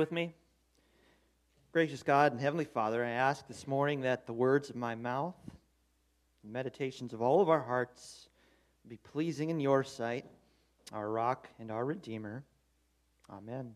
With me? Gracious God and Heavenly Father, I ask this morning that the words of my mouth, the meditations of all of our hearts be pleasing in your sight, our rock and our Redeemer. Amen.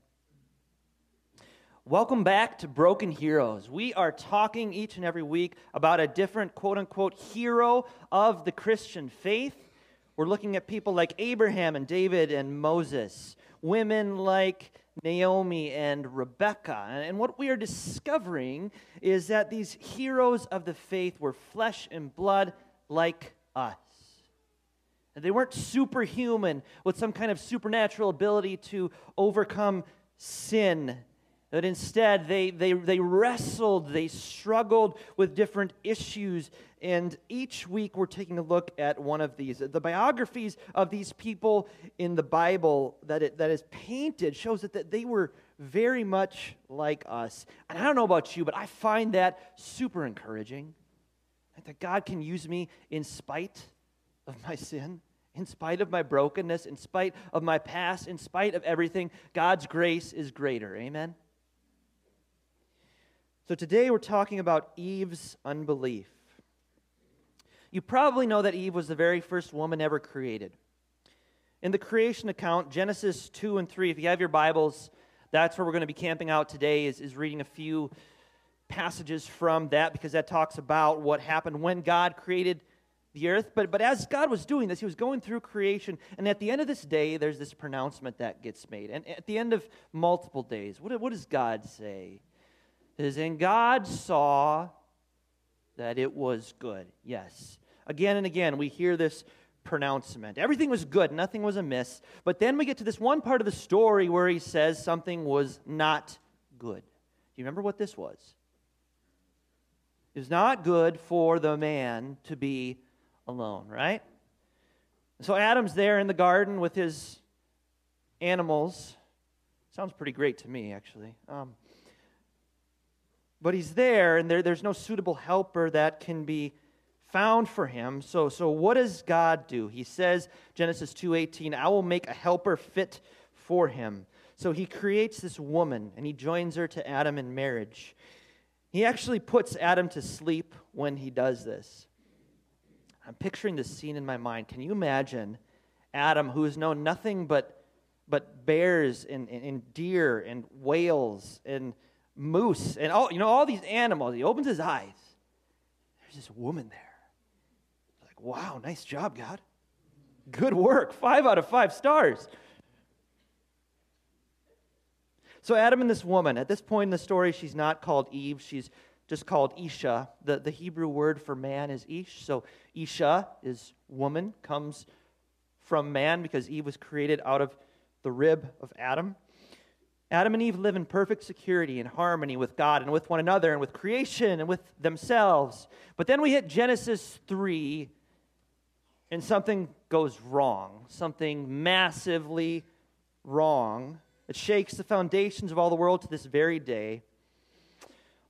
Welcome back to Broken Heroes. We are talking each and every week about a different quote unquote hero of the Christian faith. We're looking at people like Abraham and David and Moses, women like Naomi and Rebecca. And what we are discovering is that these heroes of the faith were flesh and blood like us. They weren't superhuman with some kind of supernatural ability to overcome sin. But instead, they, they, they wrestled, they struggled with different issues. And each week, we're taking a look at one of these. The biographies of these people in the Bible that, it, that is painted shows that, that they were very much like us. And I don't know about you, but I find that super encouraging. That God can use me in spite of my sin, in spite of my brokenness, in spite of my past, in spite of everything. God's grace is greater. Amen? So today we're talking about Eve's unbelief. You probably know that Eve was the very first woman ever created. In the creation account, Genesis 2 and 3, if you have your Bibles, that's where we're going to be camping out today, is, is reading a few passages from that because that talks about what happened when God created the earth. But, but as God was doing this, he was going through creation. And at the end of this day, there's this pronouncement that gets made. And at the end of multiple days, what, what does God say? Is, and God saw that it was good. Yes. Again and again, we hear this pronouncement. Everything was good, nothing was amiss. But then we get to this one part of the story where he says something was not good. Do you remember what this was? It was not good for the man to be alone, right? So Adam's there in the garden with his animals. Sounds pretty great to me, actually. Um, but he's there, and there, there's no suitable helper that can be found for him. So, so what does God do? He says, Genesis 2:18, I will make a helper fit for him. So he creates this woman and he joins her to Adam in marriage. He actually puts Adam to sleep when he does this. I'm picturing this scene in my mind. Can you imagine Adam, who has known nothing but, but bears and, and, and deer and whales and moose and all, you know, all these animals? He opens his eyes. There's this woman there. Like, wow, nice job, God. Good work. Five out of five stars. So, Adam and this woman, at this point in the story, she's not called Eve, she's just called Isha. The, the Hebrew word for man is Ish. So, Isha is woman, comes from man because Eve was created out of the rib of Adam. Adam and Eve live in perfect security and harmony with God and with one another and with creation and with themselves. But then we hit Genesis 3 and something goes wrong, something massively wrong. It shakes the foundations of all the world to this very day.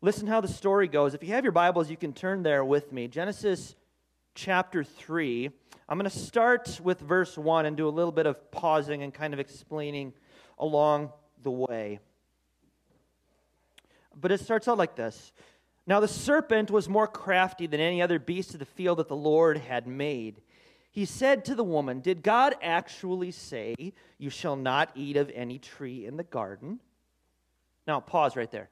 Listen how the story goes. If you have your Bibles, you can turn there with me. Genesis chapter 3. I'm going to start with verse 1 and do a little bit of pausing and kind of explaining along the way. But it starts out like this Now the serpent was more crafty than any other beast of the field that the Lord had made. He said to the woman, Did God actually say, You shall not eat of any tree in the garden? Now, pause right there.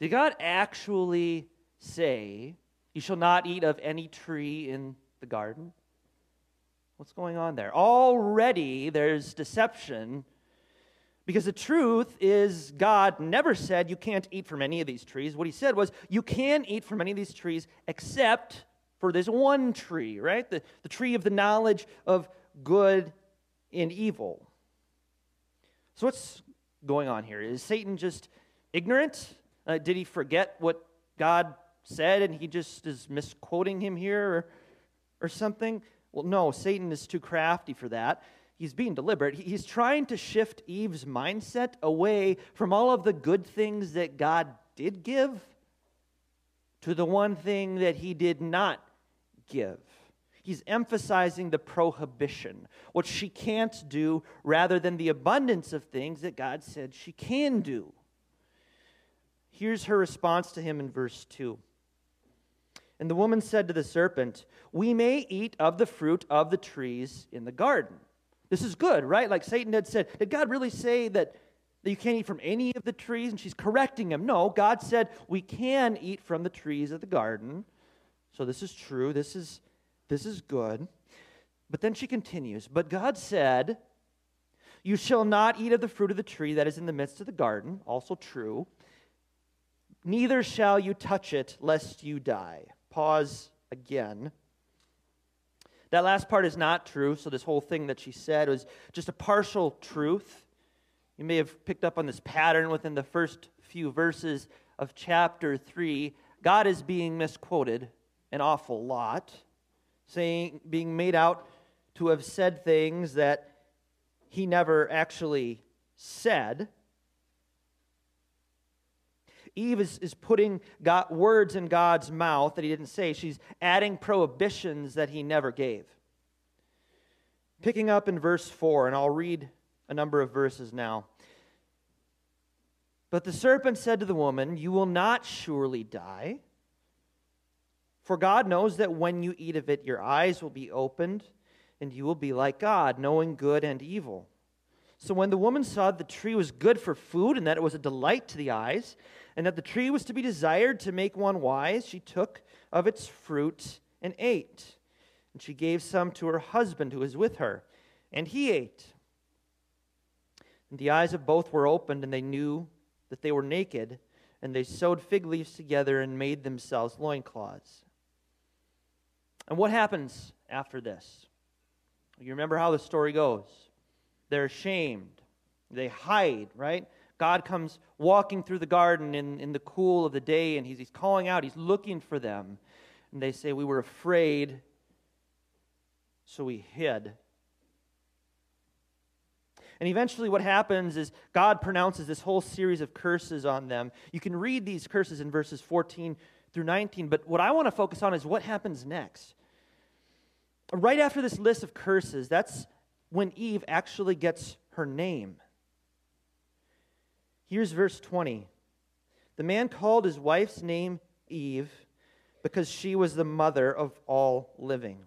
Did God actually say, You shall not eat of any tree in the garden? What's going on there? Already there's deception because the truth is, God never said you can't eat from any of these trees. What He said was, You can eat from any of these trees except for this one tree, right? The, the tree of the knowledge of good and evil. So, what's going on here? Is Satan just ignorant? Uh, did he forget what God said and he just is misquoting him here or, or something? Well, no, Satan is too crafty for that. He's being deliberate. He's trying to shift Eve's mindset away from all of the good things that God did give to the one thing that he did not give. He's emphasizing the prohibition, what she can't do, rather than the abundance of things that God said she can do. Here's her response to him in verse 2. And the woman said to the serpent, We may eat of the fruit of the trees in the garden. This is good, right? Like Satan had said, Did God really say that, that you can't eat from any of the trees? And she's correcting him. No, God said we can eat from the trees of the garden. So this is true. This is, this is good. But then she continues, But God said, You shall not eat of the fruit of the tree that is in the midst of the garden. Also true. Neither shall you touch it, lest you die pause again. That last part is not true, so this whole thing that she said was just a partial truth. You may have picked up on this pattern within the first few verses of chapter 3. God is being misquoted an awful lot, saying being made out to have said things that he never actually said. Eve is, is putting God, words in God's mouth that he didn't say. She's adding prohibitions that he never gave. Picking up in verse 4, and I'll read a number of verses now. But the serpent said to the woman, You will not surely die. For God knows that when you eat of it, your eyes will be opened, and you will be like God, knowing good and evil. So when the woman saw that the tree was good for food, and that it was a delight to the eyes, and that the tree was to be desired to make one wise, she took of its fruit and ate. And she gave some to her husband who was with her, and he ate. And the eyes of both were opened, and they knew that they were naked, and they sewed fig leaves together and made themselves loincloths. And what happens after this? You remember how the story goes. They're ashamed. They hide, right? God comes walking through the garden in, in the cool of the day and he's, he's calling out, he's looking for them. And they say, We were afraid, so we hid. And eventually, what happens is God pronounces this whole series of curses on them. You can read these curses in verses 14 through 19, but what I want to focus on is what happens next. Right after this list of curses, that's when Eve actually gets her name. Here's verse 20. The man called his wife's name Eve because she was the mother of all living.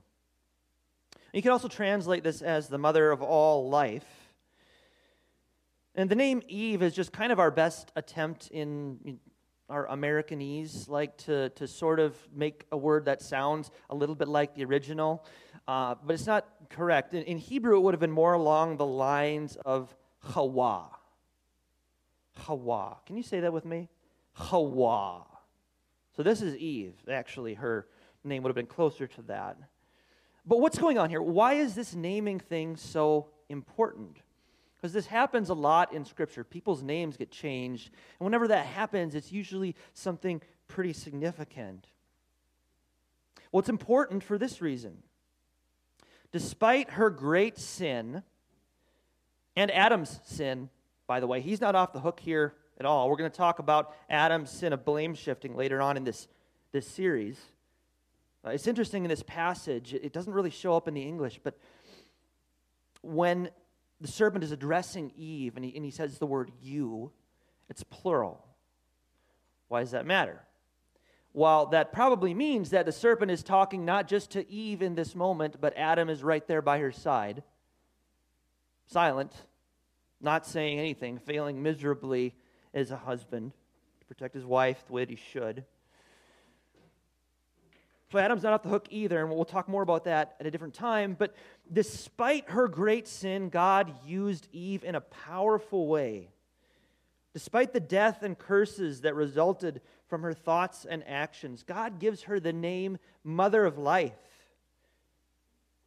You can also translate this as the mother of all life. And the name Eve is just kind of our best attempt in our Americanese, like to, to sort of make a word that sounds a little bit like the original, uh, but it's not correct. In, in Hebrew, it would have been more along the lines of Hawa. Hawa. Can you say that with me? Hawa. So this is Eve. Actually, her name would have been closer to that. But what's going on here? Why is this naming thing so important? Because this happens a lot in Scripture. People's names get changed. And whenever that happens, it's usually something pretty significant. Well, it's important for this reason. Despite her great sin and Adam's sin, by the way. He's not off the hook here at all. We're going to talk about Adam's sin of blame shifting later on in this, this series. Uh, it's interesting in this passage, it doesn't really show up in the English, but when the serpent is addressing Eve and he, and he says the word you, it's plural. Why does that matter? Well, that probably means that the serpent is talking not just to Eve in this moment, but Adam is right there by her side, silent, not saying anything, failing miserably as a husband to protect his wife the way that he should. So Adam's not off the hook either, and we'll talk more about that at a different time. But despite her great sin, God used Eve in a powerful way. Despite the death and curses that resulted from her thoughts and actions, God gives her the name Mother of Life,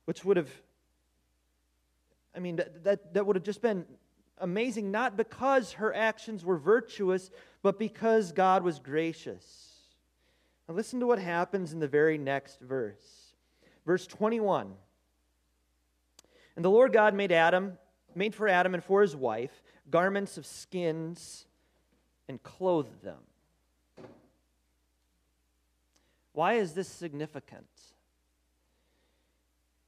which would have I mean, that, that, that would have just been amazing, not because her actions were virtuous, but because God was gracious. Now, listen to what happens in the very next verse. Verse 21. And the Lord God made Adam, made for Adam and for his wife garments of skins and clothed them. Why is this significant?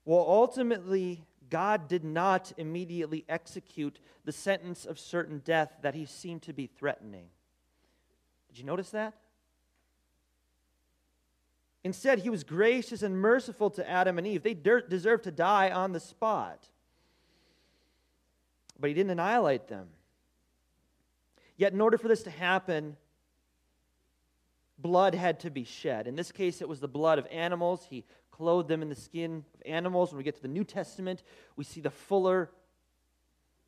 Well, ultimately, God did not immediately execute the sentence of certain death that he seemed to be threatening. Did you notice that? Instead, he was gracious and merciful to Adam and Eve. They deserved to die on the spot. But he didn't annihilate them. Yet, in order for this to happen, blood had to be shed. In this case, it was the blood of animals. He clothed them in the skin of animals. When we get to the New Testament, we see the fuller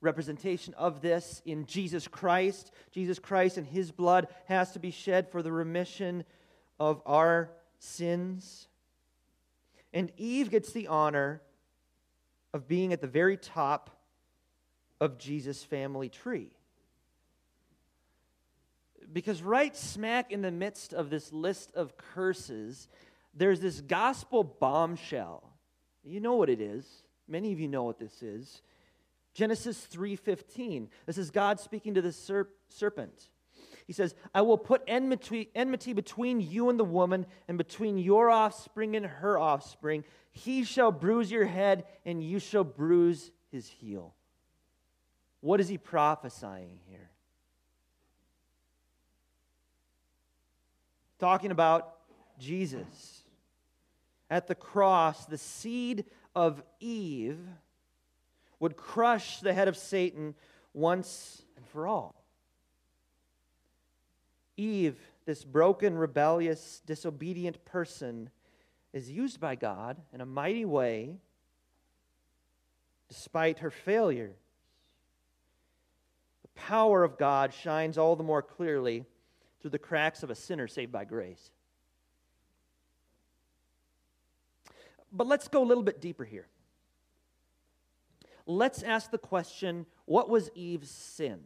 representation of this in Jesus Christ. Jesus Christ and his blood has to be shed for the remission of our sins. And Eve gets the honor of being at the very top of Jesus' family tree. Because right smack in the midst of this list of curses there's this gospel bombshell. You know what it is. Many of you know what this is. Genesis 3:15. This is God speaking to the serp- serpent. He says, "I will put enmity, enmity between you and the woman and between your offspring and her offspring. He shall bruise your head and you shall bruise his heel." What is he prophesying here? Talking about Jesus at the cross, the seed of Eve would crush the head of Satan once and for all. Eve, this broken, rebellious, disobedient person, is used by God in a mighty way despite her failures. The power of God shines all the more clearly through the cracks of a sinner saved by grace. But let's go a little bit deeper here. Let's ask the question what was Eve's sin?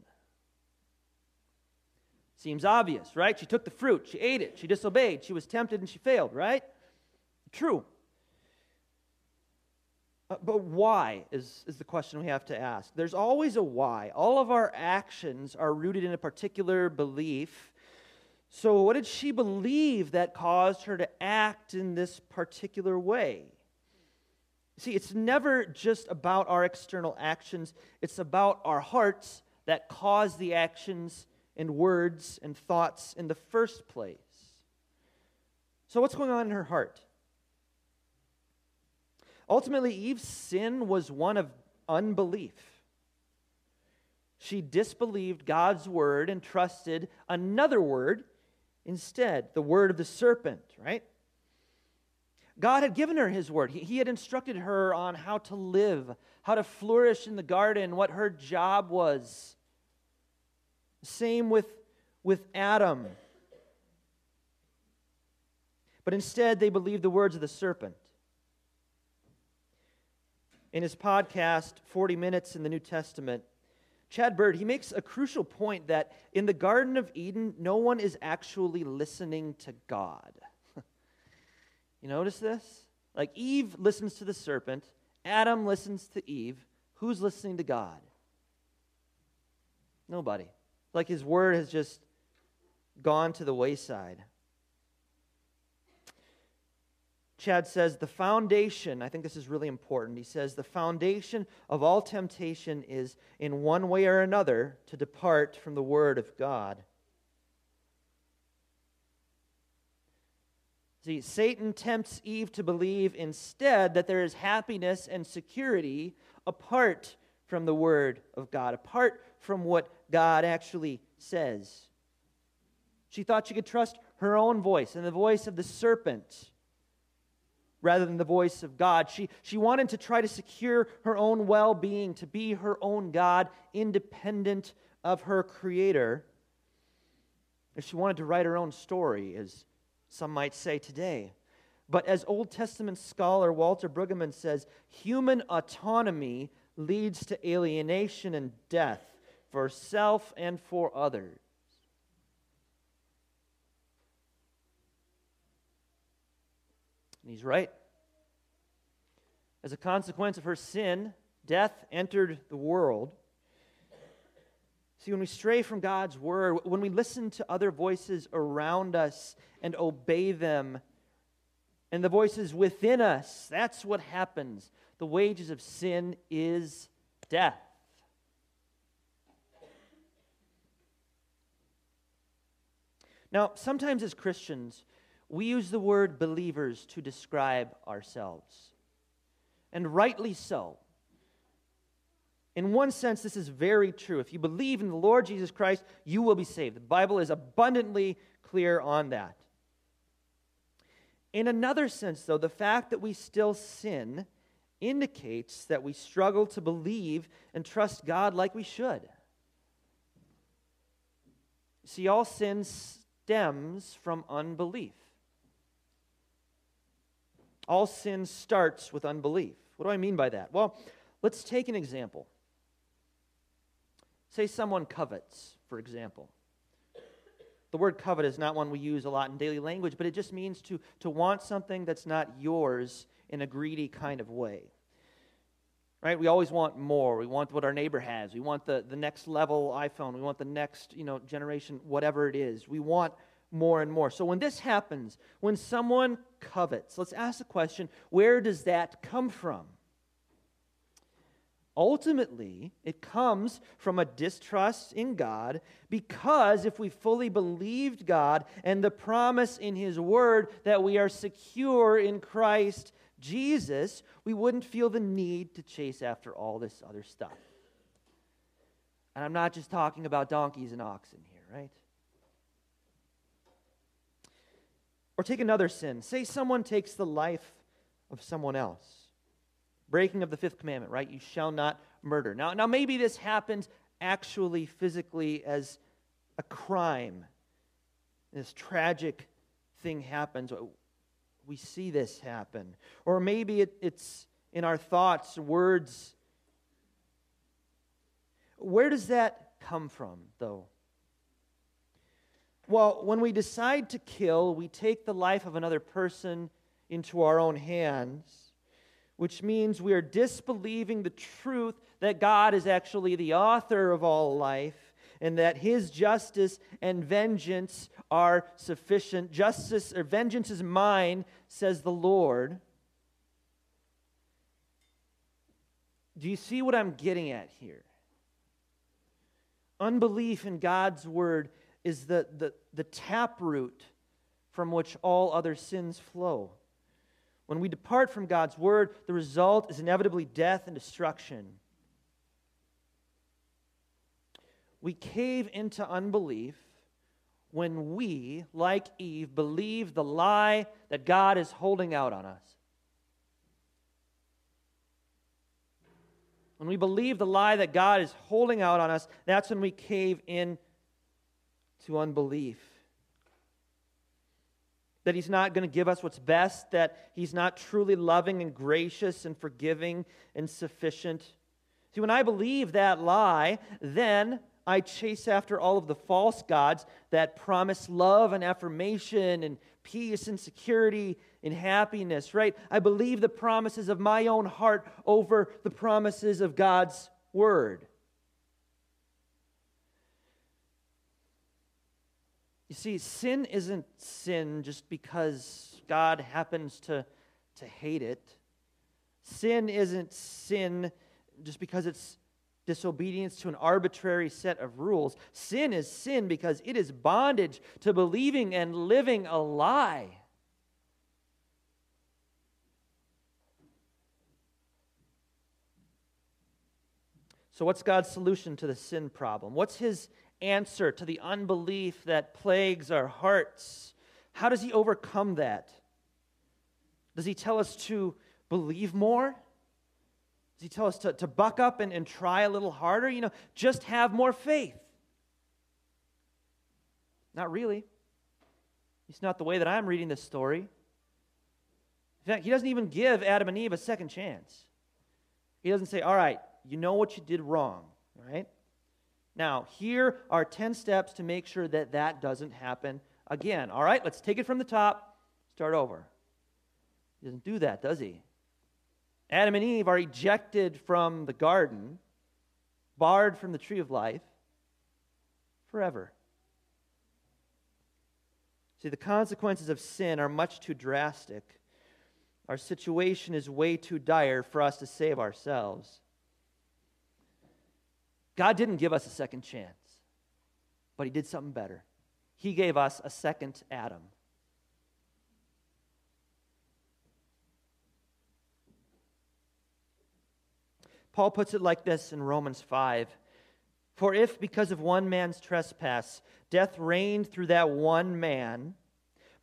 Seems obvious, right? She took the fruit, she ate it, she disobeyed, she was tempted, and she failed, right? True. Uh, but why is, is the question we have to ask. There's always a why. All of our actions are rooted in a particular belief so, what did she believe that caused her to act in this particular way? See, it's never just about our external actions, it's about our hearts that cause the actions and words and thoughts in the first place. So, what's going on in her heart? Ultimately, Eve's sin was one of unbelief. She disbelieved God's word and trusted another word instead, the word of the serpent, right? God had given her his word. He, he, had instructed her on how to live, how to flourish in the garden, what her job was. Same with, with Adam. But instead, they believed the words of the serpent. In his podcast, 40 Minutes in the New Testament, Chad Bird, he makes a crucial point that in the Garden of Eden, no one is actually listening to God. you notice this? Like Eve listens to the serpent, Adam listens to Eve. Who's listening to God? Nobody. Like his word has just gone to the wayside. Chad says the foundation, I think this is really important. He says the foundation of all temptation is, in one way or another, to depart from the Word of God. See, Satan tempts Eve to believe instead that there is happiness and security apart from the Word of God, apart from what God actually says. She thought she could trust her own voice and the voice of the serpent rather than the voice of God. She, she wanted to try to secure her own well being, to be her own God, independent of her Creator. If she wanted to write her own story, as some might say today. But as Old Testament scholar Walter Brueggemann says, human autonomy leads to alienation and death for self and for others. And he's right. As a consequence of her sin, death entered the world. See, when we stray from God's word, when we listen to other voices around us and obey them, and the voices within us, that's what happens. The wages of sin is death. Now, sometimes as Christians, we use the word believers to describe ourselves. And rightly so. In one sense, this is very true. If you believe in the Lord Jesus Christ, you will be saved. The Bible is abundantly clear on that. In another sense, though, the fact that we still sin indicates that we struggle to believe and trust God like we should. See, all sin stems from unbelief. All sin starts with unbelief. What do I mean by that? Well, let's take an example. Say someone covets, for example. The word covet is not one we use a lot in daily language, but it just means to, to want something that's not yours in a greedy kind of way. Right? We always want more. We want what our neighbor has. We want the, the next level iPhone. We want the next you know, generation, whatever it is. We want more and more. So when this happens, when someone covets, let's ask the question where does that come from? Ultimately, it comes from a distrust in God because if we fully believed God and the promise in His Word that we are secure in Christ Jesus, we wouldn't feel the need to chase after all this other stuff. And I'm not just talking about donkeys and oxen here, right? Or take another sin. Say someone takes the life of someone else. Breaking of the fifth commandment, right? You shall not murder. Now, now maybe this happens actually physically as a crime. This tragic thing happens. We see this happen. Or maybe it, it's in our thoughts, words. Where does that come from, though? Well, when we decide to kill, we take the life of another person into our own hands, which means we are disbelieving the truth that God is actually the author of all life and that his justice and vengeance are sufficient. Justice or vengeance is mine, says the Lord. Do you see what I'm getting at here? Unbelief in God's word is the, the, the taproot from which all other sins flow. When we depart from God's word, the result is inevitably death and destruction. We cave into unbelief when we, like Eve, believe the lie that God is holding out on us. When we believe the lie that God is holding out on us, that's when we cave in to unbelief. That He's not going to give us what's best, that He's not truly loving and gracious and forgiving and sufficient. See, when I believe that lie, then I chase after all of the false gods that promise love and affirmation and peace and security and happiness, right? I believe the promises of my own heart over the promises of God's word. You see, sin isn't sin just because God happens to, to hate it. Sin isn't sin just because it's disobedience to an arbitrary set of rules. Sin is sin because it is bondage to believing and living a lie. So, what's God's solution to the sin problem? What's his answer to the unbelief that plagues our hearts. How does he overcome that? Does he tell us to believe more? Does he tell us to, to buck up and, and try a little harder? You know, just have more faith. Not really. It's not the way that I'm reading this story. In fact, he doesn't even give Adam and Eve a second chance. He doesn't say, All right, you know what you did wrong, right? Now, here are 10 steps to make sure that that doesn't happen again. All right, let's take it from the top, start over. He doesn't do that, does he? Adam and Eve are ejected from the garden, barred from the tree of life forever. See, the consequences of sin are much too drastic. Our situation is way too dire for us to save ourselves. God didn't give us a second chance, but He did something better. He gave us a second Adam. Paul puts it like this in Romans 5 For if, because of one man's trespass, death reigned through that one man,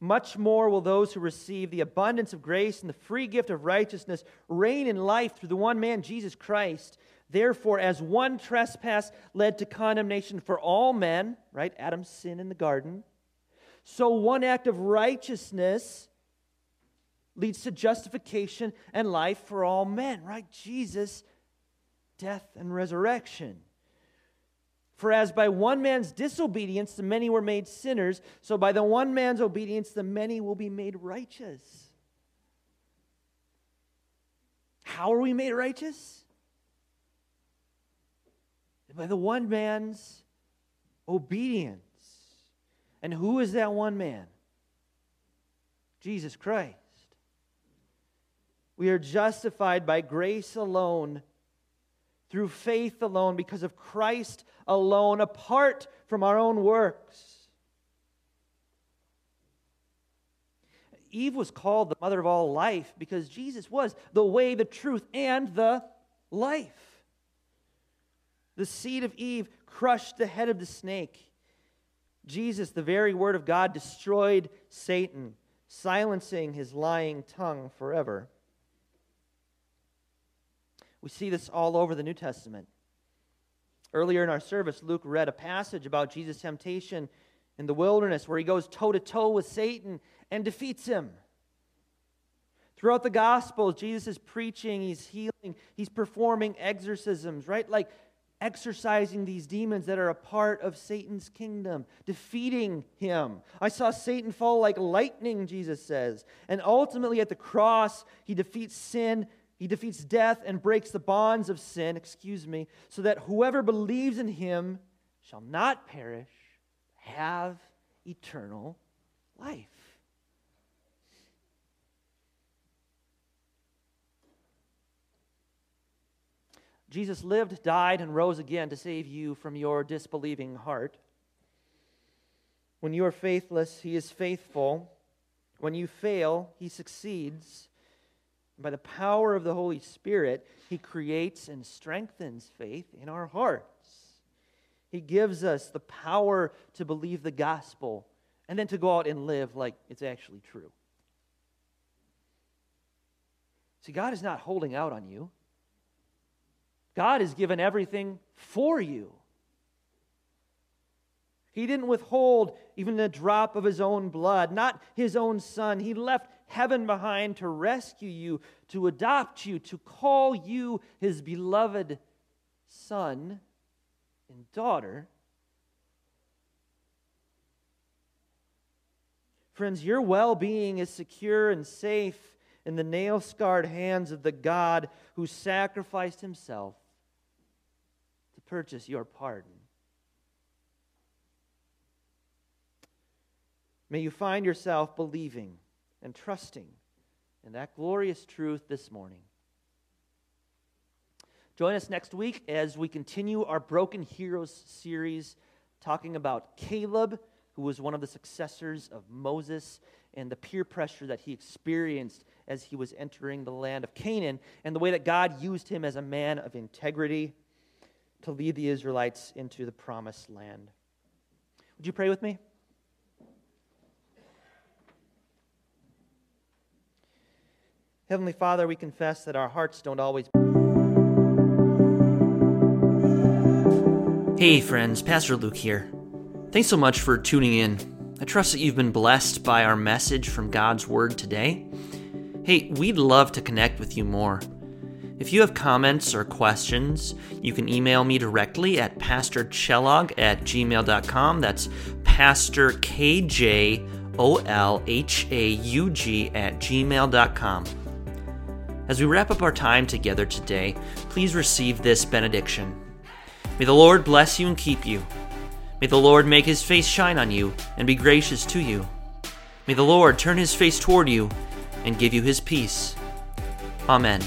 much more will those who receive the abundance of grace and the free gift of righteousness reign in life through the one man, Jesus Christ. Therefore, as one trespass led to condemnation for all men, right? Adam's sin in the garden, so one act of righteousness leads to justification and life for all men, right? Jesus death, and resurrection. For as by one man's disobedience the many were made sinners, so by the one man's obedience the many will be made righteous. How are we made righteous? By the one man's obedience. And who is that one man? Jesus Christ. We are justified by grace alone through faith alone, because of Christ alone, apart from our own works. Eve was called the mother of all life because Jesus was the way, the truth, and the life. The seed of Eve crushed the head of the snake. Jesus, the very word of God, destroyed Satan, silencing his lying tongue forever. We see this all over the New Testament. Earlier in our service, Luke read a passage about Jesus' temptation in the wilderness where he goes toe to toe with Satan and defeats him. Throughout the Gospels, Jesus is preaching, he's healing, he's performing exorcisms, right? Like exorcising these demons that are a part of Satan's kingdom, defeating him. I saw Satan fall like lightning, Jesus says. And ultimately, at the cross, he defeats sin he defeats death and breaks the bonds of sin, excuse me, so that whoever believes in him shall not perish, have eternal life. Jesus lived, died, and rose again to save you from your disbelieving heart. When you are faithless, he is faithful. When you fail, he succeeds. By the power of the Holy Spirit, He creates and strengthens faith in our hearts. He gives us the power to believe the gospel and then to go out and live like it's actually true. See, God is not holding out on you, God has given everything for you. He didn't withhold even a drop of his own blood, not his own son. He left heaven behind to rescue you, to adopt you, to call you his beloved son and daughter. Friends, your well being is secure and safe in the nail scarred hands of the God who sacrificed himself purchase your pardon. May you find yourself believing and trusting in that glorious truth this morning. Join us next week as we continue our Broken Heroes series, talking about Caleb, who was one of the successors of Moses, and the peer pressure that he experienced as he was entering the land of Canaan, and the way that God used him as a man of integrity to lead the Israelites into the promised land. Would you pray with me? Heavenly Father, we confess that our hearts don't always. Hey, friends, Pastor Luke here. Thanks so much for tuning in. I trust that you've been blessed by our message from God's Word today. Hey, we'd love to connect with you more. If you have comments or questions, you can email me directly at pastorkjolhaug at gmail.com. That's Pastor K J O L H A U G at gmail.com. As we wrap up our time together today, please receive this benediction. May the Lord bless you and keep you. May the Lord make his face shine on you and be gracious to you. May the Lord turn his face toward you and give you his peace. Amen.